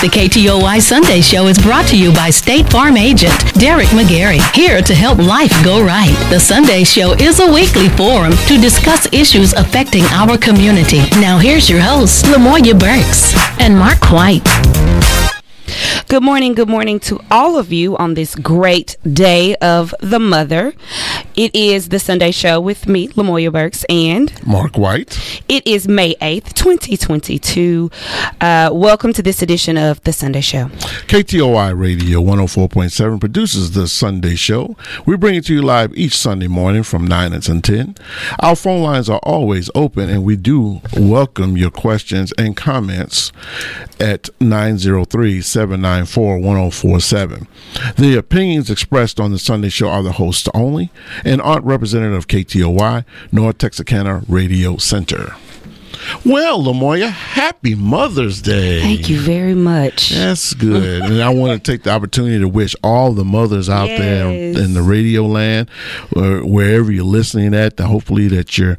The KTOY Sunday Show is brought to you by State Farm agent Derek McGarry, here to help life go right. The Sunday Show is a weekly forum to discuss issues affecting our community. Now here's your hosts, Lamoya Burks and Mark White. Good morning, good morning to all of you on this great day of the mother. It is the Sunday show with me, Lamoya Burks, and Mark White. It is May 8th, 2022. Uh, welcome to this edition of the Sunday show. KTOY Radio 104.7 produces the Sunday show. We bring it to you live each Sunday morning from 9 until 10. Our phone lines are always open, and we do welcome your questions and comments at 903 794 1047. The opinions expressed on the Sunday show are the hosts only and aren't representative of KTOY nor Texarkana Radio Center. Well, Lamoya, happy Mother's Day. Thank you very much. That's good. and I want to take the opportunity to wish all the mothers out yes. there in the radio land, or wherever you're listening at, that hopefully that you're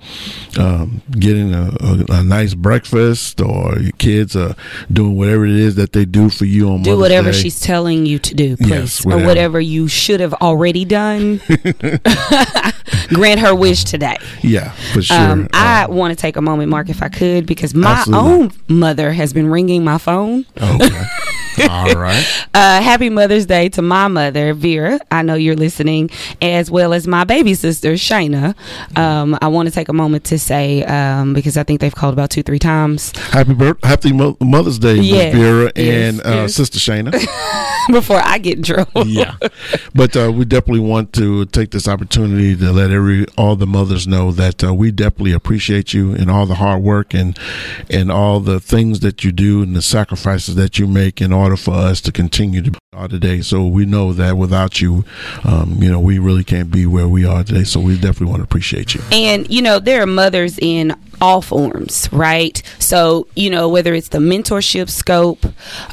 um, getting a, a, a, nice breakfast or your kids are doing whatever it is that they do for you on do Mother's whatever Day. she's telling you to do, please. Yes, whatever. Or whatever you should have already done. Grant her wish today. Yeah, for sure. Um, I um, want to take a moment, Mark, if I could, because my absolutely. own mother has been ringing my phone. Oh, okay. All right. Uh, happy Mother's Day to my mother, Vera. I know you're listening, as well as my baby sister, Shayna. Um, I want to take a moment to say, um, because I think they've called about two, three times. Happy birth, Happy Mo- Mother's Day, Yes, Vera yes, and uh, yes. Sister Shayna. Before I get in trouble. yeah, but uh, we definitely want to take this opportunity to let every all the mothers know that uh, we definitely appreciate you and all the hard work and and all the things that you do and the sacrifices that you make in order for us to continue to be are today. So we know that without you, um, you know, we really can't be where we are today. So we definitely want to appreciate you. And, you know, there are mothers in all forms, right? So, you know, whether it's the mentorship scope,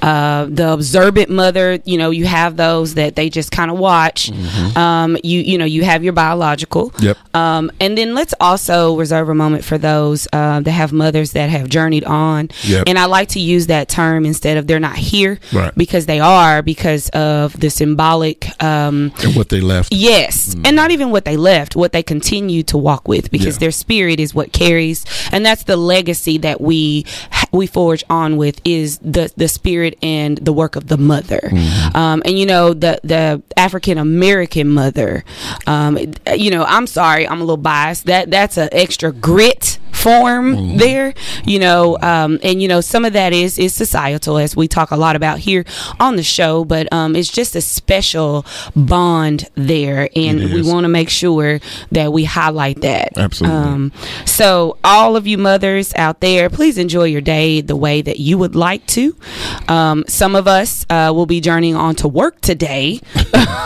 uh, the observant mother, you know, you have those that they just kind of watch. Mm-hmm. Um, you, you know, you have your biological. Yep. Um, and then let's also reserve a moment for those uh, that have mothers that have journeyed on. Yep. And I like to use that term instead of they're not here Right. because they are because of the symbolic um, And what they left. Yes, and not even what they left, what they continue to walk with, because Yeah. their spirit is what carries, and that's the legacy that we we forge on with is the the spirit and the work of the mother, um, and you know the the African American mother. Um, you know, I'm sorry, I'm a little biased. That that's an extra grit form there you know um, and you know some of that is is societal as we talk a lot about here on the show but um, it's just a special bond there and we want to make sure that we highlight that. Absolutely. um, so all of you mothers out there please enjoy your day the way that you would like to. Um, some of us uh, will be journeying on to work today.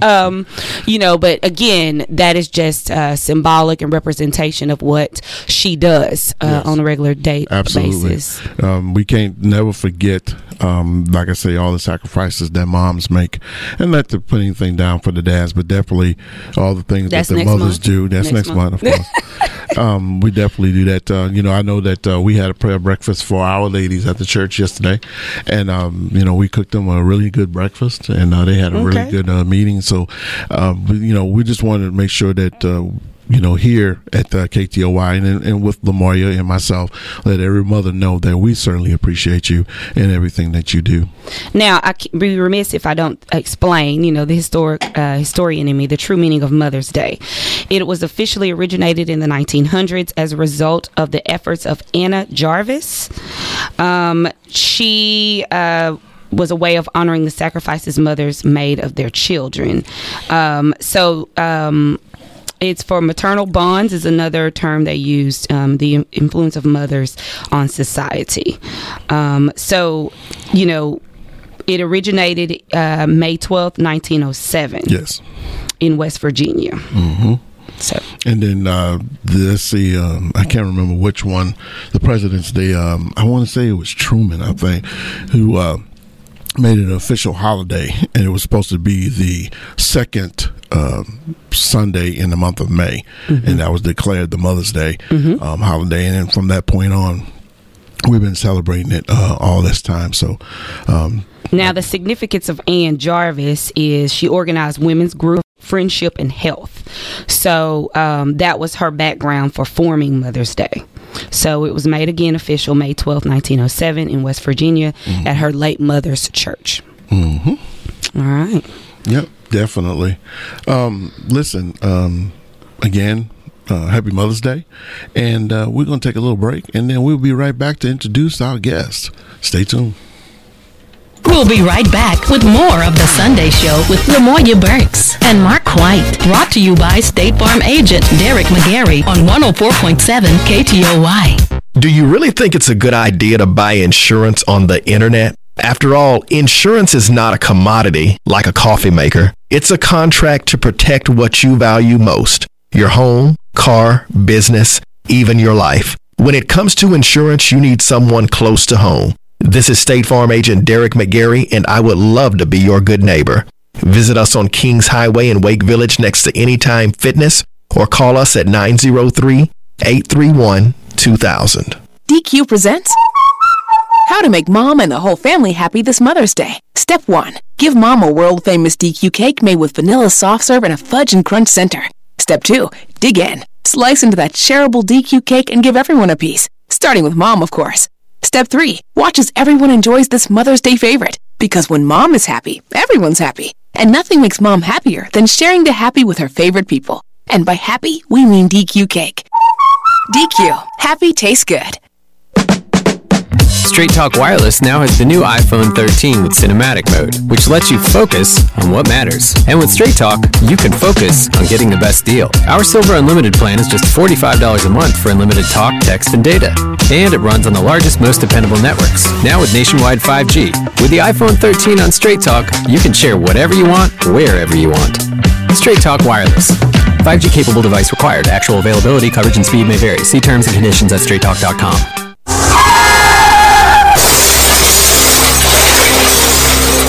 Um, you know, but again, that is just uh, symbolic and representation of what she does uh, Yes. on a regular day Absolutely. basis. Um, we can't never forget, um, like I say, all the sacrifices that moms make, and not to put anything down for the dads, but definitely all the things That's that the mothers month. do. That's Next next, month, of course. um, we definitely do that. Uh, you know, I know that uh, we had a prayer breakfast for our ladies at the church yesterday, and um, you know, we cooked them a really good breakfast, and uh, they had a Okay. really good uh, meeting. So, uh, you know, we just wanted to make sure that. You know, here at uh, KTOY and, and with Lamoya and myself, let every mother know that we certainly appreciate you and everything that you do. Now, I can be remiss if I don't explain, you know, the historic uh, historian in me, the true meaning of Mother's Day. It was officially originated in the 1900s as a result of the efforts of Anna Jarvis. Um, she uh, was a way of honoring the sacrifices mothers made of their children. Um, so, um, it's for maternal bonds is another term they used um, the influence of mothers on society um, so you know it originated uh, may 12th 1907 Yes. in west virginia hmm so And then uh, let's see, um, I can't remember which one. The President's Day. Um, I want to say it was Truman, I think, who uh, made it an official holiday, and it was supposed to be the second um Sunday in the month of May, and that was declared the Mother's Day um, holiday. And then from that point on, we've been celebrating it uh, all this time. So. Um, now, the significance of Ann Jarvis is she organized women's group friendship and health. So um, that was her background for forming Mother's Day. So it was made again official May 12, 1907, in West Virginia mm-hmm. at her late mother's church. Mm-hmm. All right. Yep, definitely. Um, listen, um, again, uh, happy Mother's Day. And uh, we're going to take a little break, and then we'll be right back to introduce our guests. Stay tuned. We'll be right back with more of the Sunday Show with Lamoya Burks and Mark White. Brought to you by State Farm agent Derek McGarry on 104.7 KTOY. Do you really think it's a good idea to buy insurance on the internet? After all, insurance is not a commodity like a coffee maker. It's a contract to protect what you value most your home, car, business, even your life. When it comes to insurance, you need someone close to home. This is State Farm agent Derek McGarry, and I would love to be your good neighbor. Visit us on Kings Highway in Wake Village next to Anytime Fitness or call us at 903 831 2000. DQ presents How to Make Mom and the Whole Family Happy This Mother's Day. Step 1 Give Mom a world famous DQ cake made with vanilla soft serve and a fudge and crunch center. Step 2 Dig in. Slice into that shareable DQ cake and give everyone a piece, starting with Mom, of course. Step 3. Watch as everyone enjoys this Mother's Day favorite. Because when mom is happy, everyone's happy. And nothing makes mom happier than sharing the happy with her favorite people. And by happy, we mean DQ cake. DQ. Happy tastes good. Straight Talk Wireless now has the new iPhone 13 with cinematic mode, which lets you focus on what matters. And with Straight Talk, you can focus on getting the best deal. Our Silver Unlimited plan is just $45 a month for unlimited talk, text, and data. And it runs on the largest, most dependable networks, now with nationwide 5G. With the iPhone 13 on Straight Talk, you can share whatever you want, wherever you want. Straight Talk Wireless. 5G capable device required. Actual availability, coverage, and speed may vary. See terms and conditions at straighttalk.com.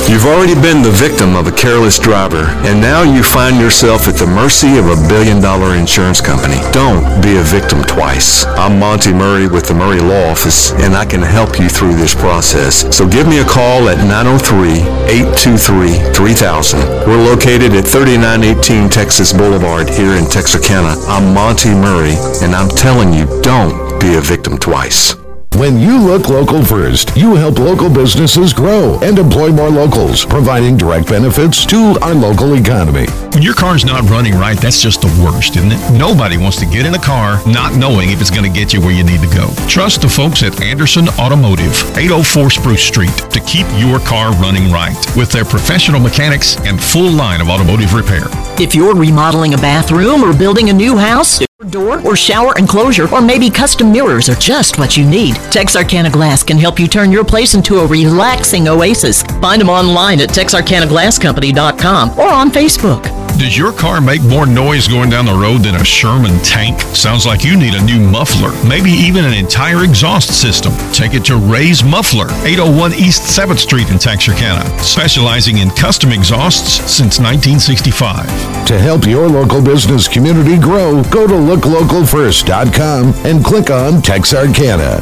You've already been the victim of a careless driver, and now you find yourself at the mercy of a billion dollar insurance company. Don't be a victim twice. I'm Monty Murray with the Murray Law Office, and I can help you through this process. So give me a call at 903-823-3000. We're located at 3918 Texas Boulevard here in Texarkana. I'm Monty Murray, and I'm telling you, don't be a victim twice. When you look local first, you help local businesses grow and employ more locals, providing direct benefits to our local economy. When your car's not running right, that's just the worst, isn't it? Nobody wants to get in a car not knowing if it's going to get you where you need to go. Trust the folks at Anderson Automotive, 804 Spruce Street, to keep your car running right with their professional mechanics and full line of automotive repair. If you're remodeling a bathroom or building a new house, door or shower enclosure or maybe custom mirrors are just what you need. Texarkana Glass can help you turn your place into a relaxing oasis. Find them online at texarkanaglasscompany.com or on Facebook. Does your car make more noise going down the road than a Sherman tank? Sounds like you need a new muffler, maybe even an entire exhaust system. Take it to Ray's Muffler, 801 East 7th Street in Texarkana, specializing in custom exhausts since 1965. To help your local business community grow, go to looklocalfirst.com and click on Texarkana.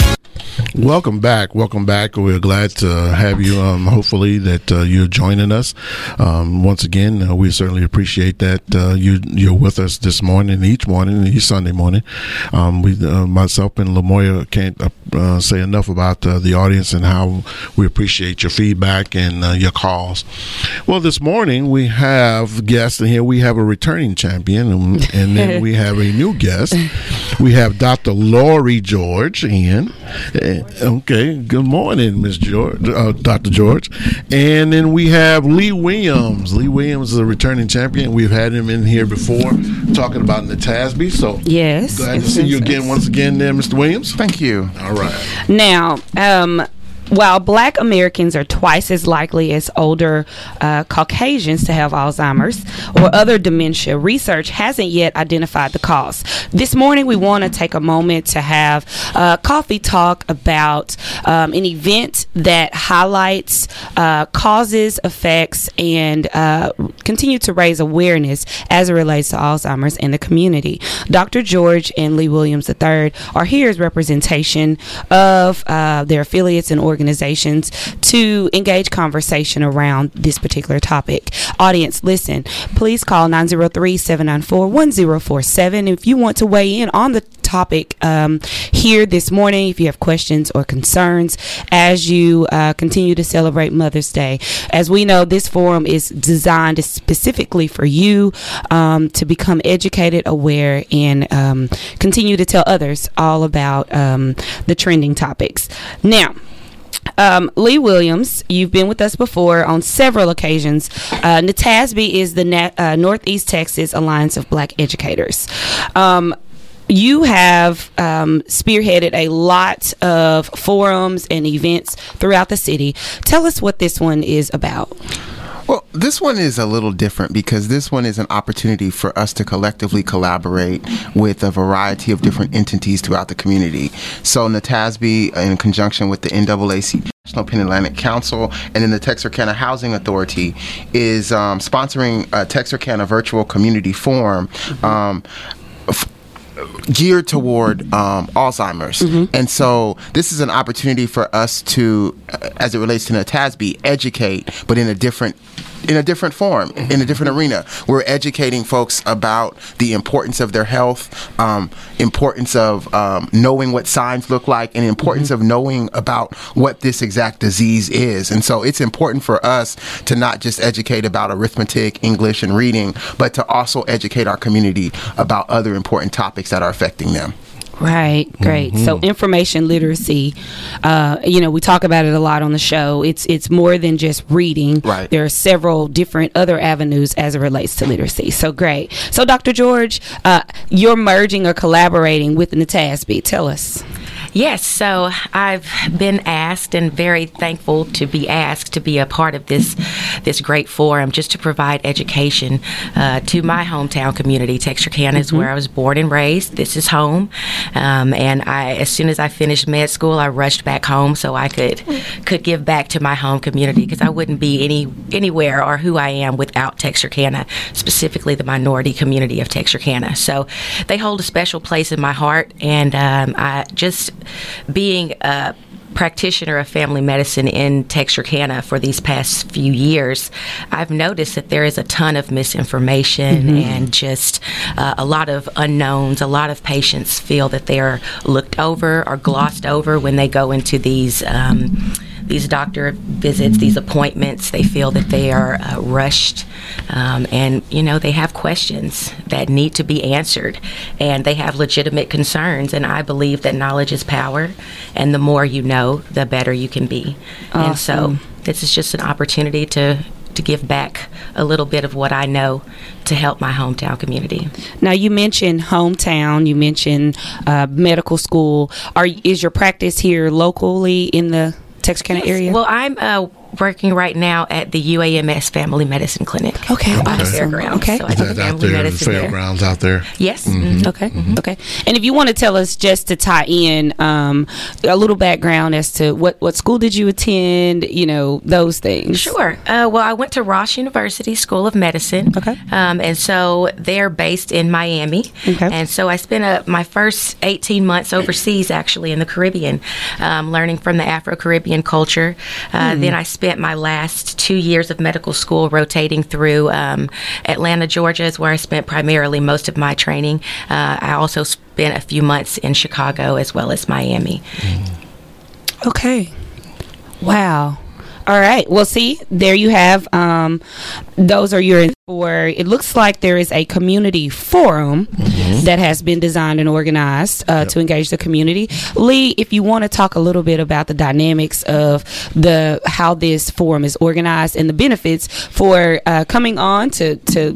Welcome back. Welcome back. We're glad to have you. Um, hopefully that uh, you're joining us. Um, once again, uh, we certainly appreciate that uh, you you're with us this morning, each morning, each Sunday morning. Um, we, uh, myself and Lamoya can't uh, uh, say enough about the audience and how we appreciate your feedback and your calls. Well, this morning we have guests, and here we have a returning champion, and, and then we have a new guest. We have Dr. Laurie George in. Okay, good morning, Miss George, uh, Dr. George. And then we have Lee Williams. Lee Williams is a returning champion. We've had him in here before talking about NATASB. So yes, glad to see you again once again there, Mr. Williams. Thank you. All right. Now, um, while black Americans are twice as likely as older uh, Caucasians to have Alzheimer's or other dementia, research hasn't yet identified the cause. This morning, we want to take a moment to have a coffee talk about um, an event that highlights uh, causes, effects, and uh, continue to raise awareness as it relates to Alzheimer's in the community. Dr. George and Lee Williams III are here as representation of uh, their affiliates and organizations to engage conversation around this particular topic. Audience, listen, please call 903 794 1047 if you want to weigh in on the topic um, here this morning. If you have questions or concerns as you uh, continue to celebrate Mother's Day, as we know, this forum is designed specifically for you um, to become educated, aware, and um, continue to tell others all about um, the trending topics. Now, um, Lee Williams, you've been with us before on several occasions. Uh, NATASB is the Na- uh, Northeast Texas Alliance of Black Educators. Um, you have um, spearheaded a lot of forums and events throughout the city. Tell us what this one is about. Well, this one is a little different because this one is an opportunity for us to collectively collaborate with a variety of different entities throughout the community. So, NATASB, in conjunction with the NAACP, National Panhellenic Council, and then the Texarkana Housing Authority, is um, sponsoring a Texarkana Virtual Community Forum. Um, f- geared toward um, Alzheimer's. Mm-hmm. And so this is an opportunity for us to, uh, as it relates to NATASB, educate, but in a different in a different form, in a different arena. We're educating folks about the importance of their health, um, importance of um, knowing what signs look like, and importance mm-hmm. of knowing about what this exact disease is. And so it's important for us to not just educate about arithmetic, English, and reading, but to also educate our community about other important topics that are affecting them. Right, great. Mm-hmm. So information literacy, uh, you know, we talk about it a lot on the show. It's it's more than just reading. Right. There are several different other avenues as it relates to literacy. So great. So Dr. George, uh, you're merging or collaborating with NATASB. Tell us. Yes, so I've been asked and very thankful to be asked to be a part of this this great forum just to provide education uh, to my hometown community. Texarkana is mm-hmm. where I was born and raised. This is home, um, and I as soon as I finished med school, I rushed back home so I could could give back to my home community because I wouldn't be any anywhere or who I am without Texarkana, specifically the minority community of Texarkana. So they hold a special place in my heart, and um, I just being a practitioner of family medicine in Texarkana for these past few years, I've noticed that there is a ton of misinformation mm-hmm. and just uh, a lot of unknowns. A lot of patients feel that they are looked over or glossed over when they go into these. Um, these doctor visits, these appointments, they feel that they are uh, rushed, um, and you know they have questions that need to be answered, and they have legitimate concerns. And I believe that knowledge is power, and the more you know, the better you can be. Awesome. And so this is just an opportunity to to give back a little bit of what I know to help my hometown community. Now, you mentioned hometown. You mentioned uh, medical school. Are is your practice here locally in the Texarkana yes. area? Well, I'm uh, working right now at the UAMS Family Medicine Clinic. Okay, on awesome. the fairgrounds. Okay, so I that out there, the fairgrounds there. out there. Yes. Mm-hmm. Mm-hmm. Okay. Mm-hmm. Okay. And if you want to tell us just to tie in um, a little background as to what what school did you attend? You know those things. Sure. Uh, well, I went to Ross University School of Medicine. Okay. Um, and so they're based in Miami. Okay. And so I spent a, my first 18 months overseas, actually in the Caribbean, um, learning from the Afro Caribbean culture. Uh, mm. Then I spent my last two years of medical school rotating through um, Atlanta, Georgia, is where I spent primarily most of my training. Uh, I also spent a few months in Chicago as well as Miami. Okay. Wow. All right. Well, see, there you have. Um, those are your for. It looks like there is a community forum mm-hmm. that has been designed and organized uh, yep. to engage the community. Lee, if you want to talk a little bit about the dynamics of the how this forum is organized and the benefits for uh, coming on to to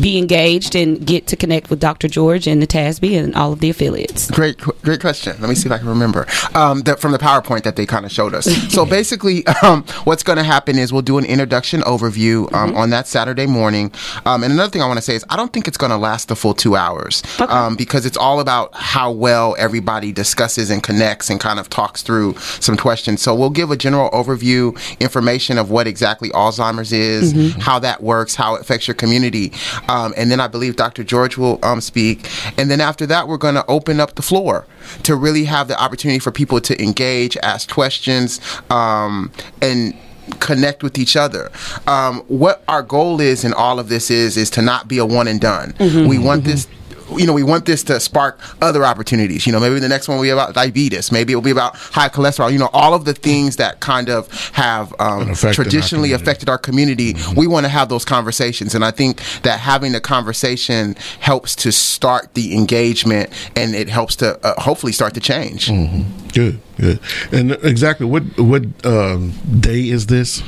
be engaged and get to connect with Dr. George and the TASB and all of the affiliates? Great, great question. Let me see if I can remember um, the, from the PowerPoint that they kind of showed us. so basically, um, what's going to happen is we'll do an introduction overview um, mm-hmm. on that Saturday morning. Um, and another thing I want to say is I don't think it's going to last the full two hours okay. Um, because it's all about how well everybody discusses and connects and kind of talks through some questions. So we'll give a general overview, information of what exactly Alzheimer's is, mm-hmm. how that works, how it affects your community. Um, and then I believe Dr. George will um, speak. And then after that, we're going to open up the floor to really have the opportunity for people to engage, ask questions, um, and connect with each other. Um, what our goal is in all of this is is to not be a one and done. Mm-hmm. We want mm-hmm. this you know, we want this to spark other opportunities. You know, maybe the next one will be about diabetes. Maybe it'll be about high cholesterol. You know, all of the things that kind of have um, traditionally our affected our community. Mm-hmm. We want to have those conversations, and I think that having the conversation helps to start the engagement, and it helps to uh, hopefully start the change. Mm-hmm. Good, good. And exactly what what um, day is this?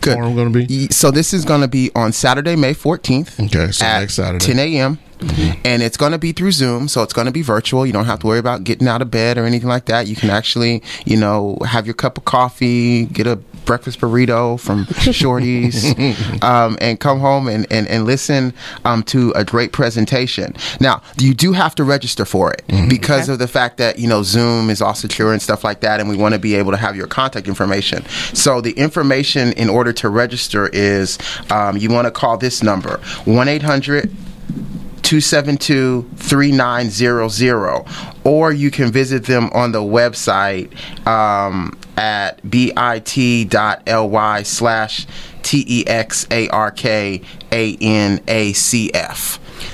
Good. Forum going to be? So this is going to be on Saturday, May 14th. Okay, so next Saturday. 10 a.m. Mm-hmm. And it's going to be through Zoom, so it's going to be virtual. You don't have to worry about getting out of bed or anything like that. You can actually, you know, have your cup of coffee, get a breakfast burrito from Shorty's, um, and come home and, and, and listen um, to a great presentation. Now, you do have to register for it mm-hmm. because okay. of the fact that, you know, Zoom is all secure and stuff like that, and we want to be able to have your contact information. So the information in order to register is um, you want to call this number 1 800 272 3900 or you can visit them on the website um, at bit.ly slash t-e-x-a-r-k-a-n-a-c-f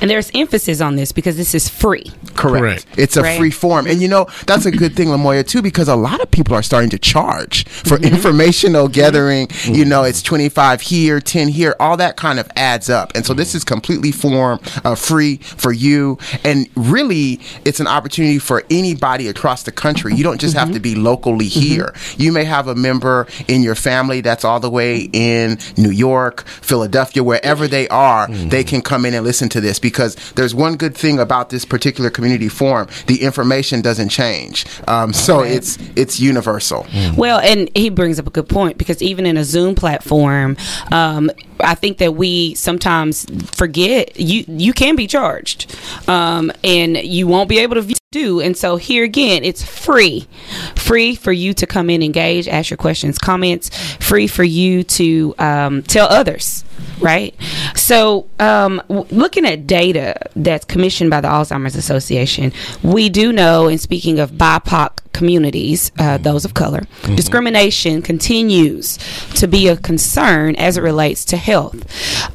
and there's emphasis on this because this is free. Correct. Correct. It's a right. free form. And you know, that's a good thing, Lamoya, too, because a lot of people are starting to charge for mm-hmm. informational gathering. Mm-hmm. You know, it's 25 here, 10 here, all that kind of adds up. And so this is completely form uh, free for you. And really, it's an opportunity for anybody across the country. You don't just mm-hmm. have to be locally mm-hmm. here. You may have a member in your family that's all the way in New York, Philadelphia, wherever they are, they mm-hmm. can come in and listen to this because there's one good thing about this particular community forum: the information doesn't change. Um, so right. it's it's universal. Mm. Well, and he brings up a good point because even in a Zoom platform, um, I think that we sometimes forget you you can be charged, um, and you won't be able to do. And so here again, it's free, free for you to come in, engage, ask your questions, comments, free for you to um, tell others. Right. So, um, looking at data that's commissioned by the Alzheimer's Association, we do know, and speaking of BIPOC communities, uh, those of color, mm-hmm. discrimination continues to be a concern as it relates to health.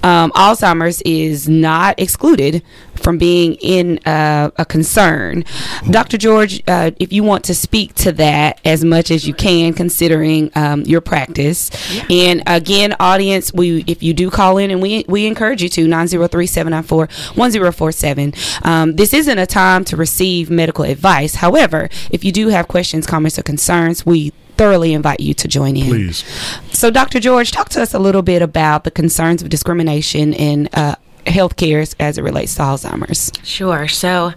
Um, Alzheimer's is not excluded from being in uh, a concern. Dr. George, uh, if you want to speak to that as much as you can, considering um, your practice, yeah. and again, audience, we if you do call in, and we we encourage you to 903-794-1047. Um, this isn't a time to receive medical advice. However, if you do have questions, comments, or concerns, we thoroughly invite you to join in. Please. So, Dr. George, talk to us a little bit about the concerns of discrimination in uh, healthcare as it relates to Alzheimer's. Sure. So,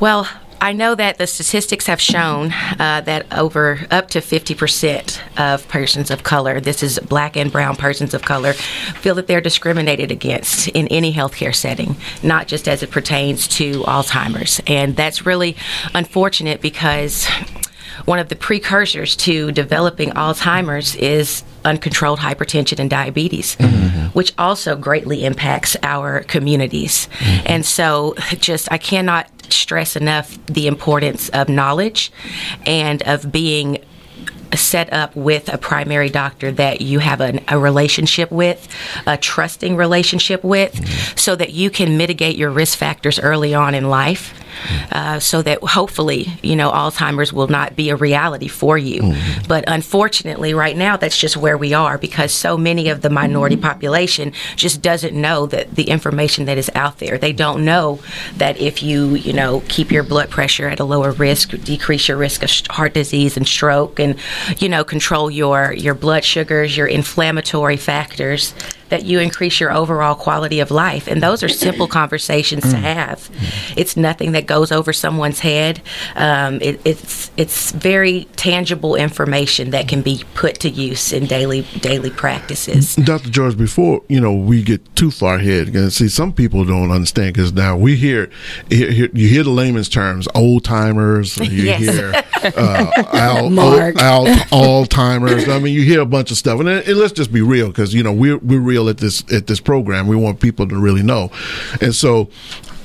well, I know that the statistics have shown uh, that over up to 50% of persons of color, this is black and brown persons of color, feel that they're discriminated against in any healthcare setting, not just as it pertains to Alzheimer's. And that's really unfortunate because one of the precursors to developing Alzheimer's is uncontrolled hypertension and diabetes, mm-hmm. which also greatly impacts our communities. Mm-hmm. And so, just I cannot stress enough the importance of knowledge and of being set up with a primary doctor that you have an, a relationship with, a trusting relationship with, mm-hmm. so that you can mitigate your risk factors early on in life uh, so that hopefully, you know, Alzheimer's will not be a reality for you. Mm-hmm. But unfortunately, right now, that's just where we are because so many of the minority mm-hmm. population just doesn't know that the information that is out there. They don't know that if you, you know, keep your blood pressure at a lower risk, decrease your risk of heart disease and stroke, and you know, control your your blood sugars, your inflammatory factors that you increase your overall quality of life. And those are simple conversations to have. It's nothing that goes over someone's head. Um, it, it's it's very tangible information that can be put to use in daily daily practices. Dr. George, before you know we get too far ahead, and see some people don't understand because now we hear, hear, you hear the layman's terms, old timers, you Yes. hear uh, al, Mark. al, Alzheimer's. I mean, you hear a bunch of stuff, and, and let's just be real because you know we're we're real at this at this program. We want people to really know, and so.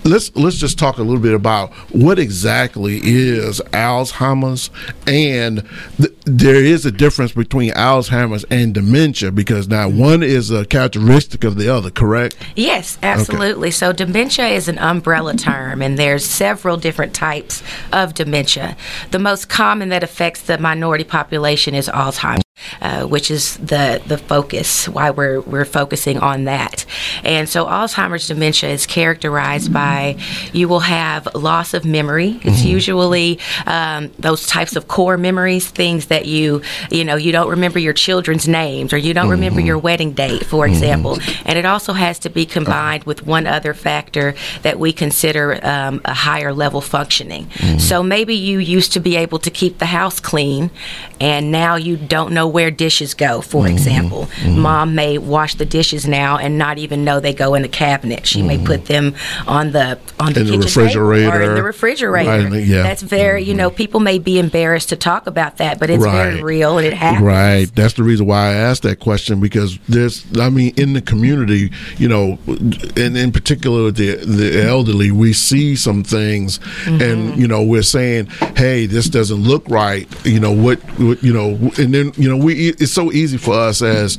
Let's let's just talk a little bit about what exactly is Alzheimer's, and th- there is a difference between Alzheimer's and dementia because now mm-hmm. one is a characteristic of the other. Correct? Yes, absolutely. So dementia is an umbrella term, and there's several different types of dementia. The most common that affects the minority population is Alzheimer's. Uh, which is the the focus why we're we're focusing on that. And so Alzheimer's dementia is characterized by you will have loss of memory. It's usually um, those types of core memories things that you you know you don't remember your children's names or you don't remember your wedding date for example. And it also has to be combined with one other factor that we consider um, a higher level functioning. So maybe you used to be able to keep the house clean and now you don't know where dishes go for mm-hmm. example. Mm-hmm. Mom may wash the dishes now and not even know they go in the cabinet. She may mm-hmm. put them on the on the In the table or in the refrigerator. Right, yeah. that's very you know people may be embarrassed to talk about that but it's very real and it happens. Right. That's the reason why I asked that question because there's, I mean, in the community, you know, and in particular the the elderly, we see some things, and you know, we're saying, hey, this doesn't look right. You know what? what you know, and then you know, we it's so easy for us as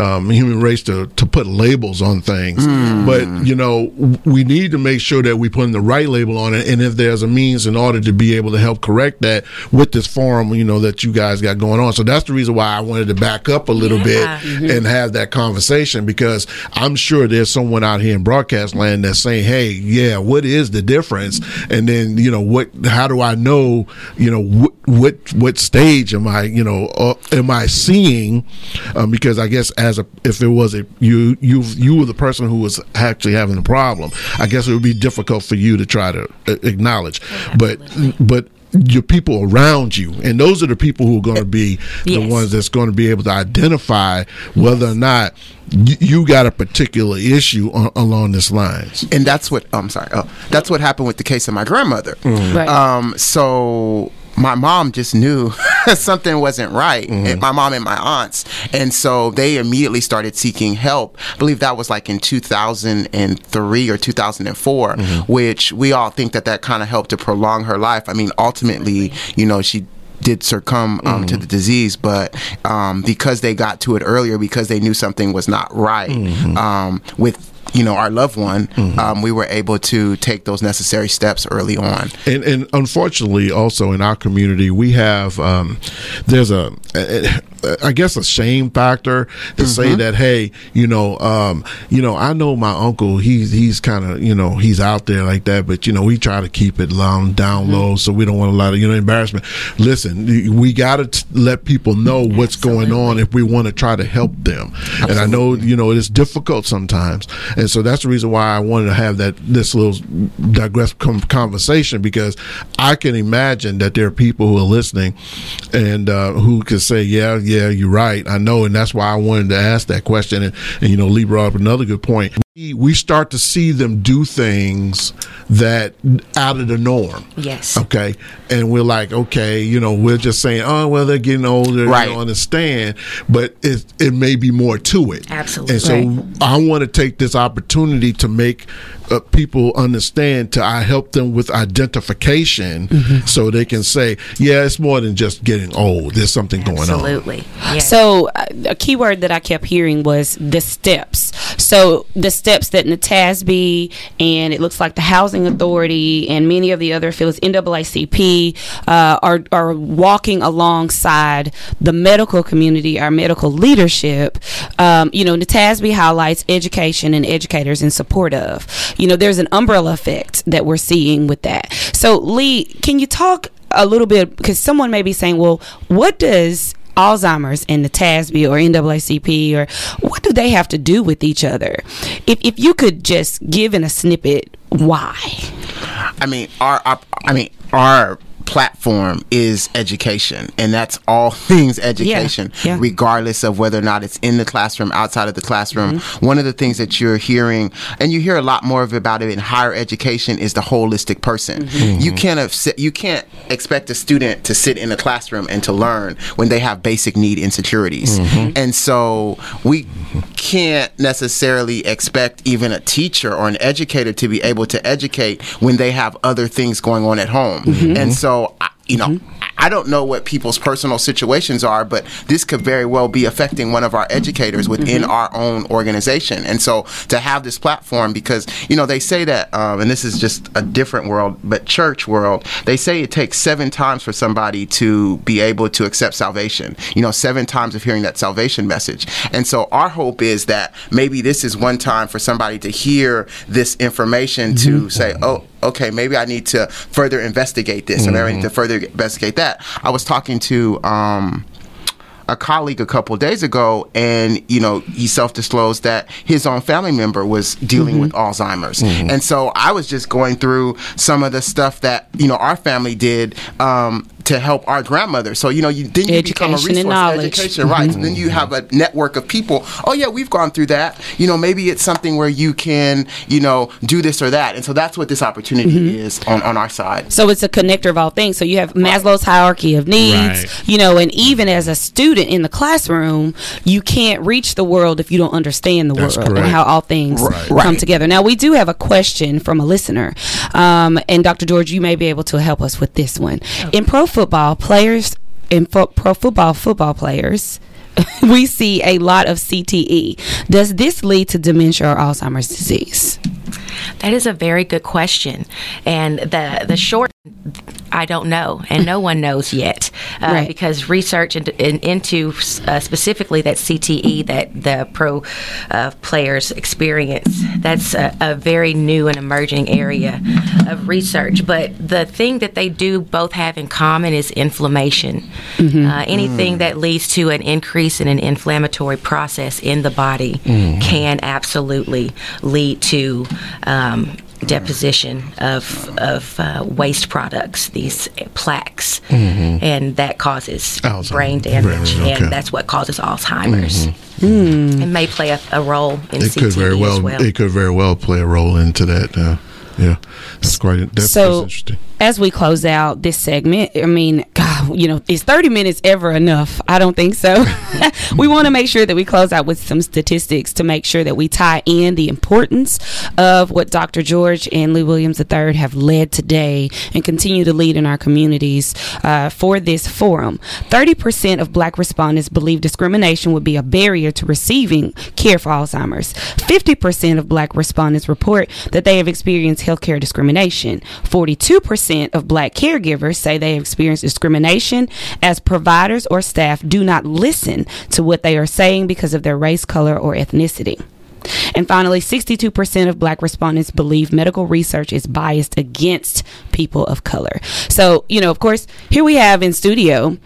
um, human race to, to put labels on things. But, you know, we need to make sure that we put the right label on it. And if there's a means in order to be able to help correct that with this forum, you know, that you guys got going on. So that's the reason why I wanted to back up a little Yeah. bit and have that conversation because I'm sure there's someone out here in broadcast land that's saying, hey, yeah, what is the difference? And then, you know, what, how do I know, you know, what, what, what stage am I, you know, uh, am I seeing? Um, because I guess as a, if it was a, you, you, you were the person who was actually having the problem, I guess it would be difficult for you to try to uh, acknowledge. but, but, your people around you, and those are the people who are going to be the ones that's going to be able to identify whether or not y- you got a particular issue on, along this lines. and that's what I'm sorry. Oh, that's what happened with the case of my grandmother. Right. Um, so my mom just knew something wasn't right. And my mom and my aunts, and so they immediately started seeking help. I believe that was like in 2003 or 2004, which we all think that that kind of helped to prolong her life. I mean, ultimately, you know, she did succumb um, to the disease, but um, because they got to it earlier, because they knew something was not right um, with you know our loved one, um, we were able to take those necessary steps early on. And, and unfortunately, also in our community, we have um, there's a, a, I guess a shame factor to say that hey, you know, um, you know, I know my uncle. He's he's kind of you know he's out there like that, but you know we try to keep it long, down low, so we don't want a lot of you know embarrassment. Listen, we got to let people know what's going on if we want to try to help them. And I know you know it's difficult sometimes, and so that's the reason why I wanted to have that this little digress conversation because I can imagine that there are people who are listening and uh, who could say, "Yeah, yeah, you're right. I know," and that's why I wanted to ask that question. And, and you know, Lee brought up another good point. We, we start to see them do things that out of the norm. yes Okay. And we're like, okay, you know, we're just saying, oh, well, they're getting older. Right. You don't understand. But it, it may be more to it. Absolutely. And so I want to take this opportunity to make uh, people understand, to I help them with identification Mm-hmm. so they can say, yeah, it's more than just getting old. There's something going on. absolutely yes. So uh, a key word that I kept hearing was the steps. So the steps that NATASB and it looks like the Housing Authority and many of the other affiliates, NAACP, uh, are are walking alongside the medical community, our medical leadership. Um, you know, NATASB highlights education and educators in support of. You know, there's an umbrella effect that we're seeing with that. So Lee, can you talk a little bit because someone may be saying, well, what does Alzheimer's and the TASB or NAACP or what do they have to do with each other? If if you could just give in a snippet why. I mean, our, our I mean, our platform is education and that's all things education Yeah, yeah. regardless of whether or not it's in the classroom outside of the classroom Mm-hmm. one of the things that you're hearing and you hear a lot more of about it in higher education is the holistic person Mm-hmm. you can't have, you can't expect a student to sit in a classroom and to learn when they have basic need insecurities Mm-hmm. and so we can't necessarily expect even a teacher or an educator to be able to educate when they have other things going on at home. Mm-hmm. And so, I- you know, I- I don't know what people's personal situations are, but this could very well be affecting one of our educators within Mm-hmm. our own organization. And so to have this platform, because, you know, they say that, um, and this is just a different world, but church world, they say it takes seven times for somebody to be able to accept salvation, you know, seven times of hearing that salvation message. And so our hope is that maybe this is one time for somebody to hear this information to say, oh, okay, maybe I need to further investigate this, or maybe I need to further investigate that. I was talking to um, a colleague a couple days ago, and you know, he self-disclosed that his own family member was dealing with Alzheimer's, and so I was just going through some of the stuff that you know our family did. Um, to help our grandmother, so you know, you then you become a Education and resource. knowledge. Education, right? And then you have a network of people. Oh yeah, we've gone through that. You know, maybe it's something where you can, you know, do this or that. And so that's what this opportunity is on on our side. So it's a connector of all things. So you have Maslow's hierarchy of needs, Right. you know, and even as a student in the classroom, you can't reach the world if you don't understand the That's world and how all things Right. come Right. together. Now we do have a question from a listener, um, and Dr. George, you may be able to help us with this one. In pro football, players and fo- pro football football players. we see a lot of CTE. Does this lead to dementia or Alzheimer's disease? That is a very good question, and the the short I don't know, and no one knows yet, uh, Right. because research in, in, into uh, specifically that CTE that the pro uh, players experience. That's a, a very new and emerging area of research. But the thing that they do both have in common is inflammation. Uh, anything Mm. that leads to an increase in an inflammatory process in the body Mm. can absolutely lead to um, deposition of of uh, waste products, these plaques, Mhm. and that causes Alzheimer's. brain damage, Very- okay. and that's what causes Alzheimer's. Mhm. It may play a, a role in it CTE could very well, as well. it could very well play a role into that. Uh, yeah, that's quite that's, So- interesting. as we close out this segment, I mean, God, you know, is 30 minutes ever enough? I don't think so. we want to make sure that we close out with some statistics to make sure that we tie in the importance of what Dr. George and Lee Williams III have led today and continue to lead in our communities uh, for this forum. 30% of black respondents believe discrimination would be a barrier to receiving care for Alzheimer's. 50% of black respondents report that they have experienced healthcare discrimination. 42% of black caregivers say they have experienced discrimination as providers or staff do not listen to what they are saying because of their race, color, or ethnicity. And finally, 62% of black respondents believe medical research is biased against people of color. So, you know, of course, here we have in studio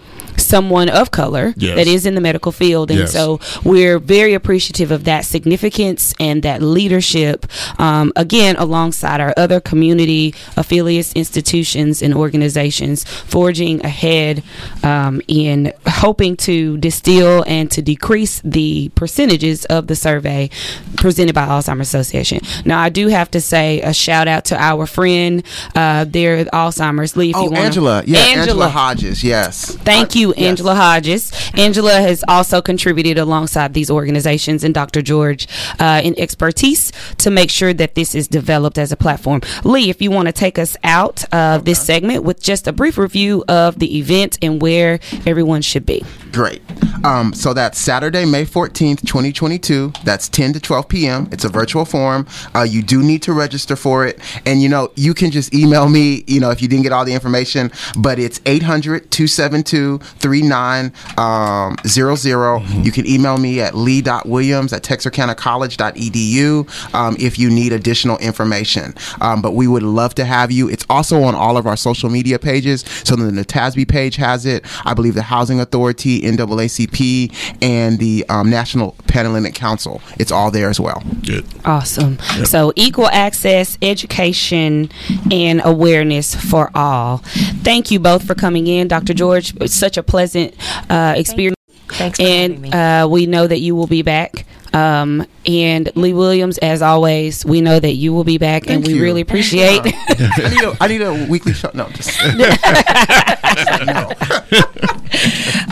someone of color Yes. that is in the medical field. And Yes. so we're very appreciative of that significance and that leadership, um, again, alongside our other community affiliates, institutions, and organizations, forging ahead um, in hoping to distill and to decrease the percentages of the survey presented by Alzheimer's Association. Now, I do have to say a shout out to our friend there at Alzheimer's. Lee, if you Oh, want Angela. Yeah, Angela. Hodges. Yes. Thank you, Angela Hodges. Angela has also contributed alongside these organizations and Dr. George uh, in expertise to make sure that this is developed as a platform. Lee, if you want to take us out of this segment with just a brief review of the event and where everyone should be. Great. Um, so that's Saturday, May 14th, 2022. That's 10 to 12 p.m. It's a virtual forum. Uh, you do need to register for it. And, you know, you can just email me, you know, if you didn't get all the information, but it's 800 272 3900. You can email me at lee.williams at texarkanacollege.edu um, if you need additional information. Um, but we would love to have you. It's also on all of our social media pages. So the Natasby page has it. I believe the Housing Authority, NAACP, and the um, National Panhellenic Council. It's all there as well. Good. Awesome. So, equal access, education, and awareness for all. Thank you both for coming in, Dr. George. It's such a pleasant uh, experience. Thanks for and uh, we know that you will be back. Um, and Lee Williams, as always, we know that you will be back, and we you. really appreciate. I, need a, I need a weekly show. No, just.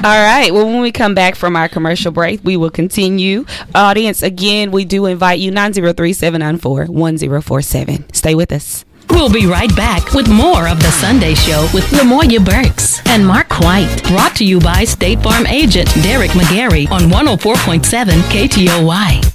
All right. Well, when we come back from our commercial break, we will continue. Audience, again, we do invite you 903 794 1047. Stay with us. We'll be right back with more of The Sunday Show with Lamoya Burks and Mark White. Brought to you by State Farm agent Derek McGarry on 104.7 KTOY.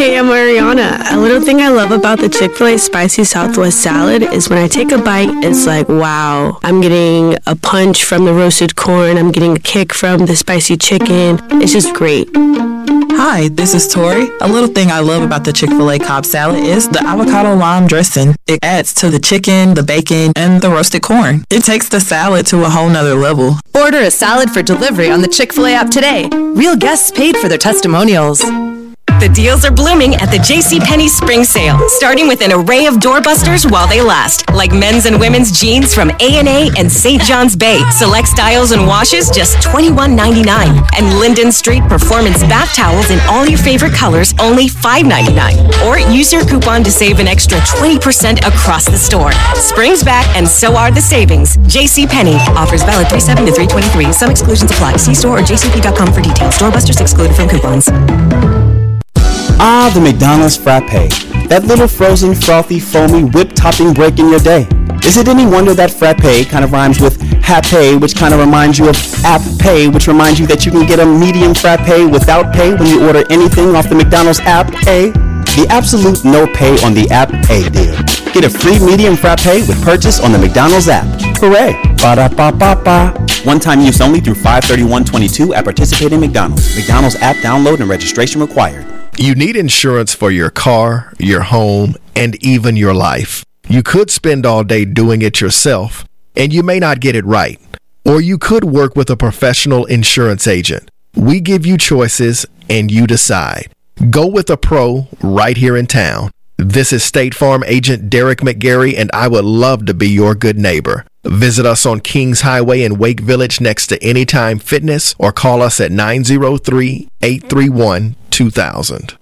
Hey, I'm Ariana. A little thing I love about the Chick fil A spicy Southwest salad is when I take a bite, it's like, wow, I'm getting a punch from the roasted corn, I'm getting a kick from the spicy chicken. It's just great. Hi, this is Tori. A little thing I love about the Chick fil A Cobb salad is the avocado lime dressing. It adds to the chicken, the bacon, and the roasted corn. It takes the salad to a whole nother level. Order a salad for delivery on the Chick fil A app today. Real guests paid for their testimonials. The deals are blooming at the JCPenney Spring Sale, starting with an array of doorbusters while they last, like men's and women's jeans from a.n.a and St. John's Bay. Select styles and washes just $21.99. And Linden Street Performance bath towels in all your favorite colors, only $5.99. Or use your coupon to save an extra 20% across the store. Spring's back and so are the savings. JCPenney offers valid 37 to 323. Some exclusions apply. See store or jcp.com for details. Doorbusters excluded from coupons. Ah, the McDonald's frappe. That little frozen, frothy, foamy, whipped topping break in your day. Is it any wonder that frappe kind of rhymes with happy, which kind of reminds you of app pay, which reminds you that you can get a medium frappe without pay when you order anything off the McDonald's app A? The absolute no pay on the app A deal. Get a free medium frappe with purchase on the McDonald's app. Hooray! Ba-da-ba-ba-ba. One time use only through 531.22 at participating McDonald's. McDonald's app download and registration required. You need insurance for your car, your home, and even your life. You could spend all day doing it yourself, and you may not get it right. Or you could work with a professional insurance agent. We give you choices, and you decide. Go with a pro right here in town. This is State Farm agent Derek McGarry, and I would love to be your good neighbor. Visit us on Kings Highway in Wake Village next to Anytime Fitness or call us at 903 831 2000.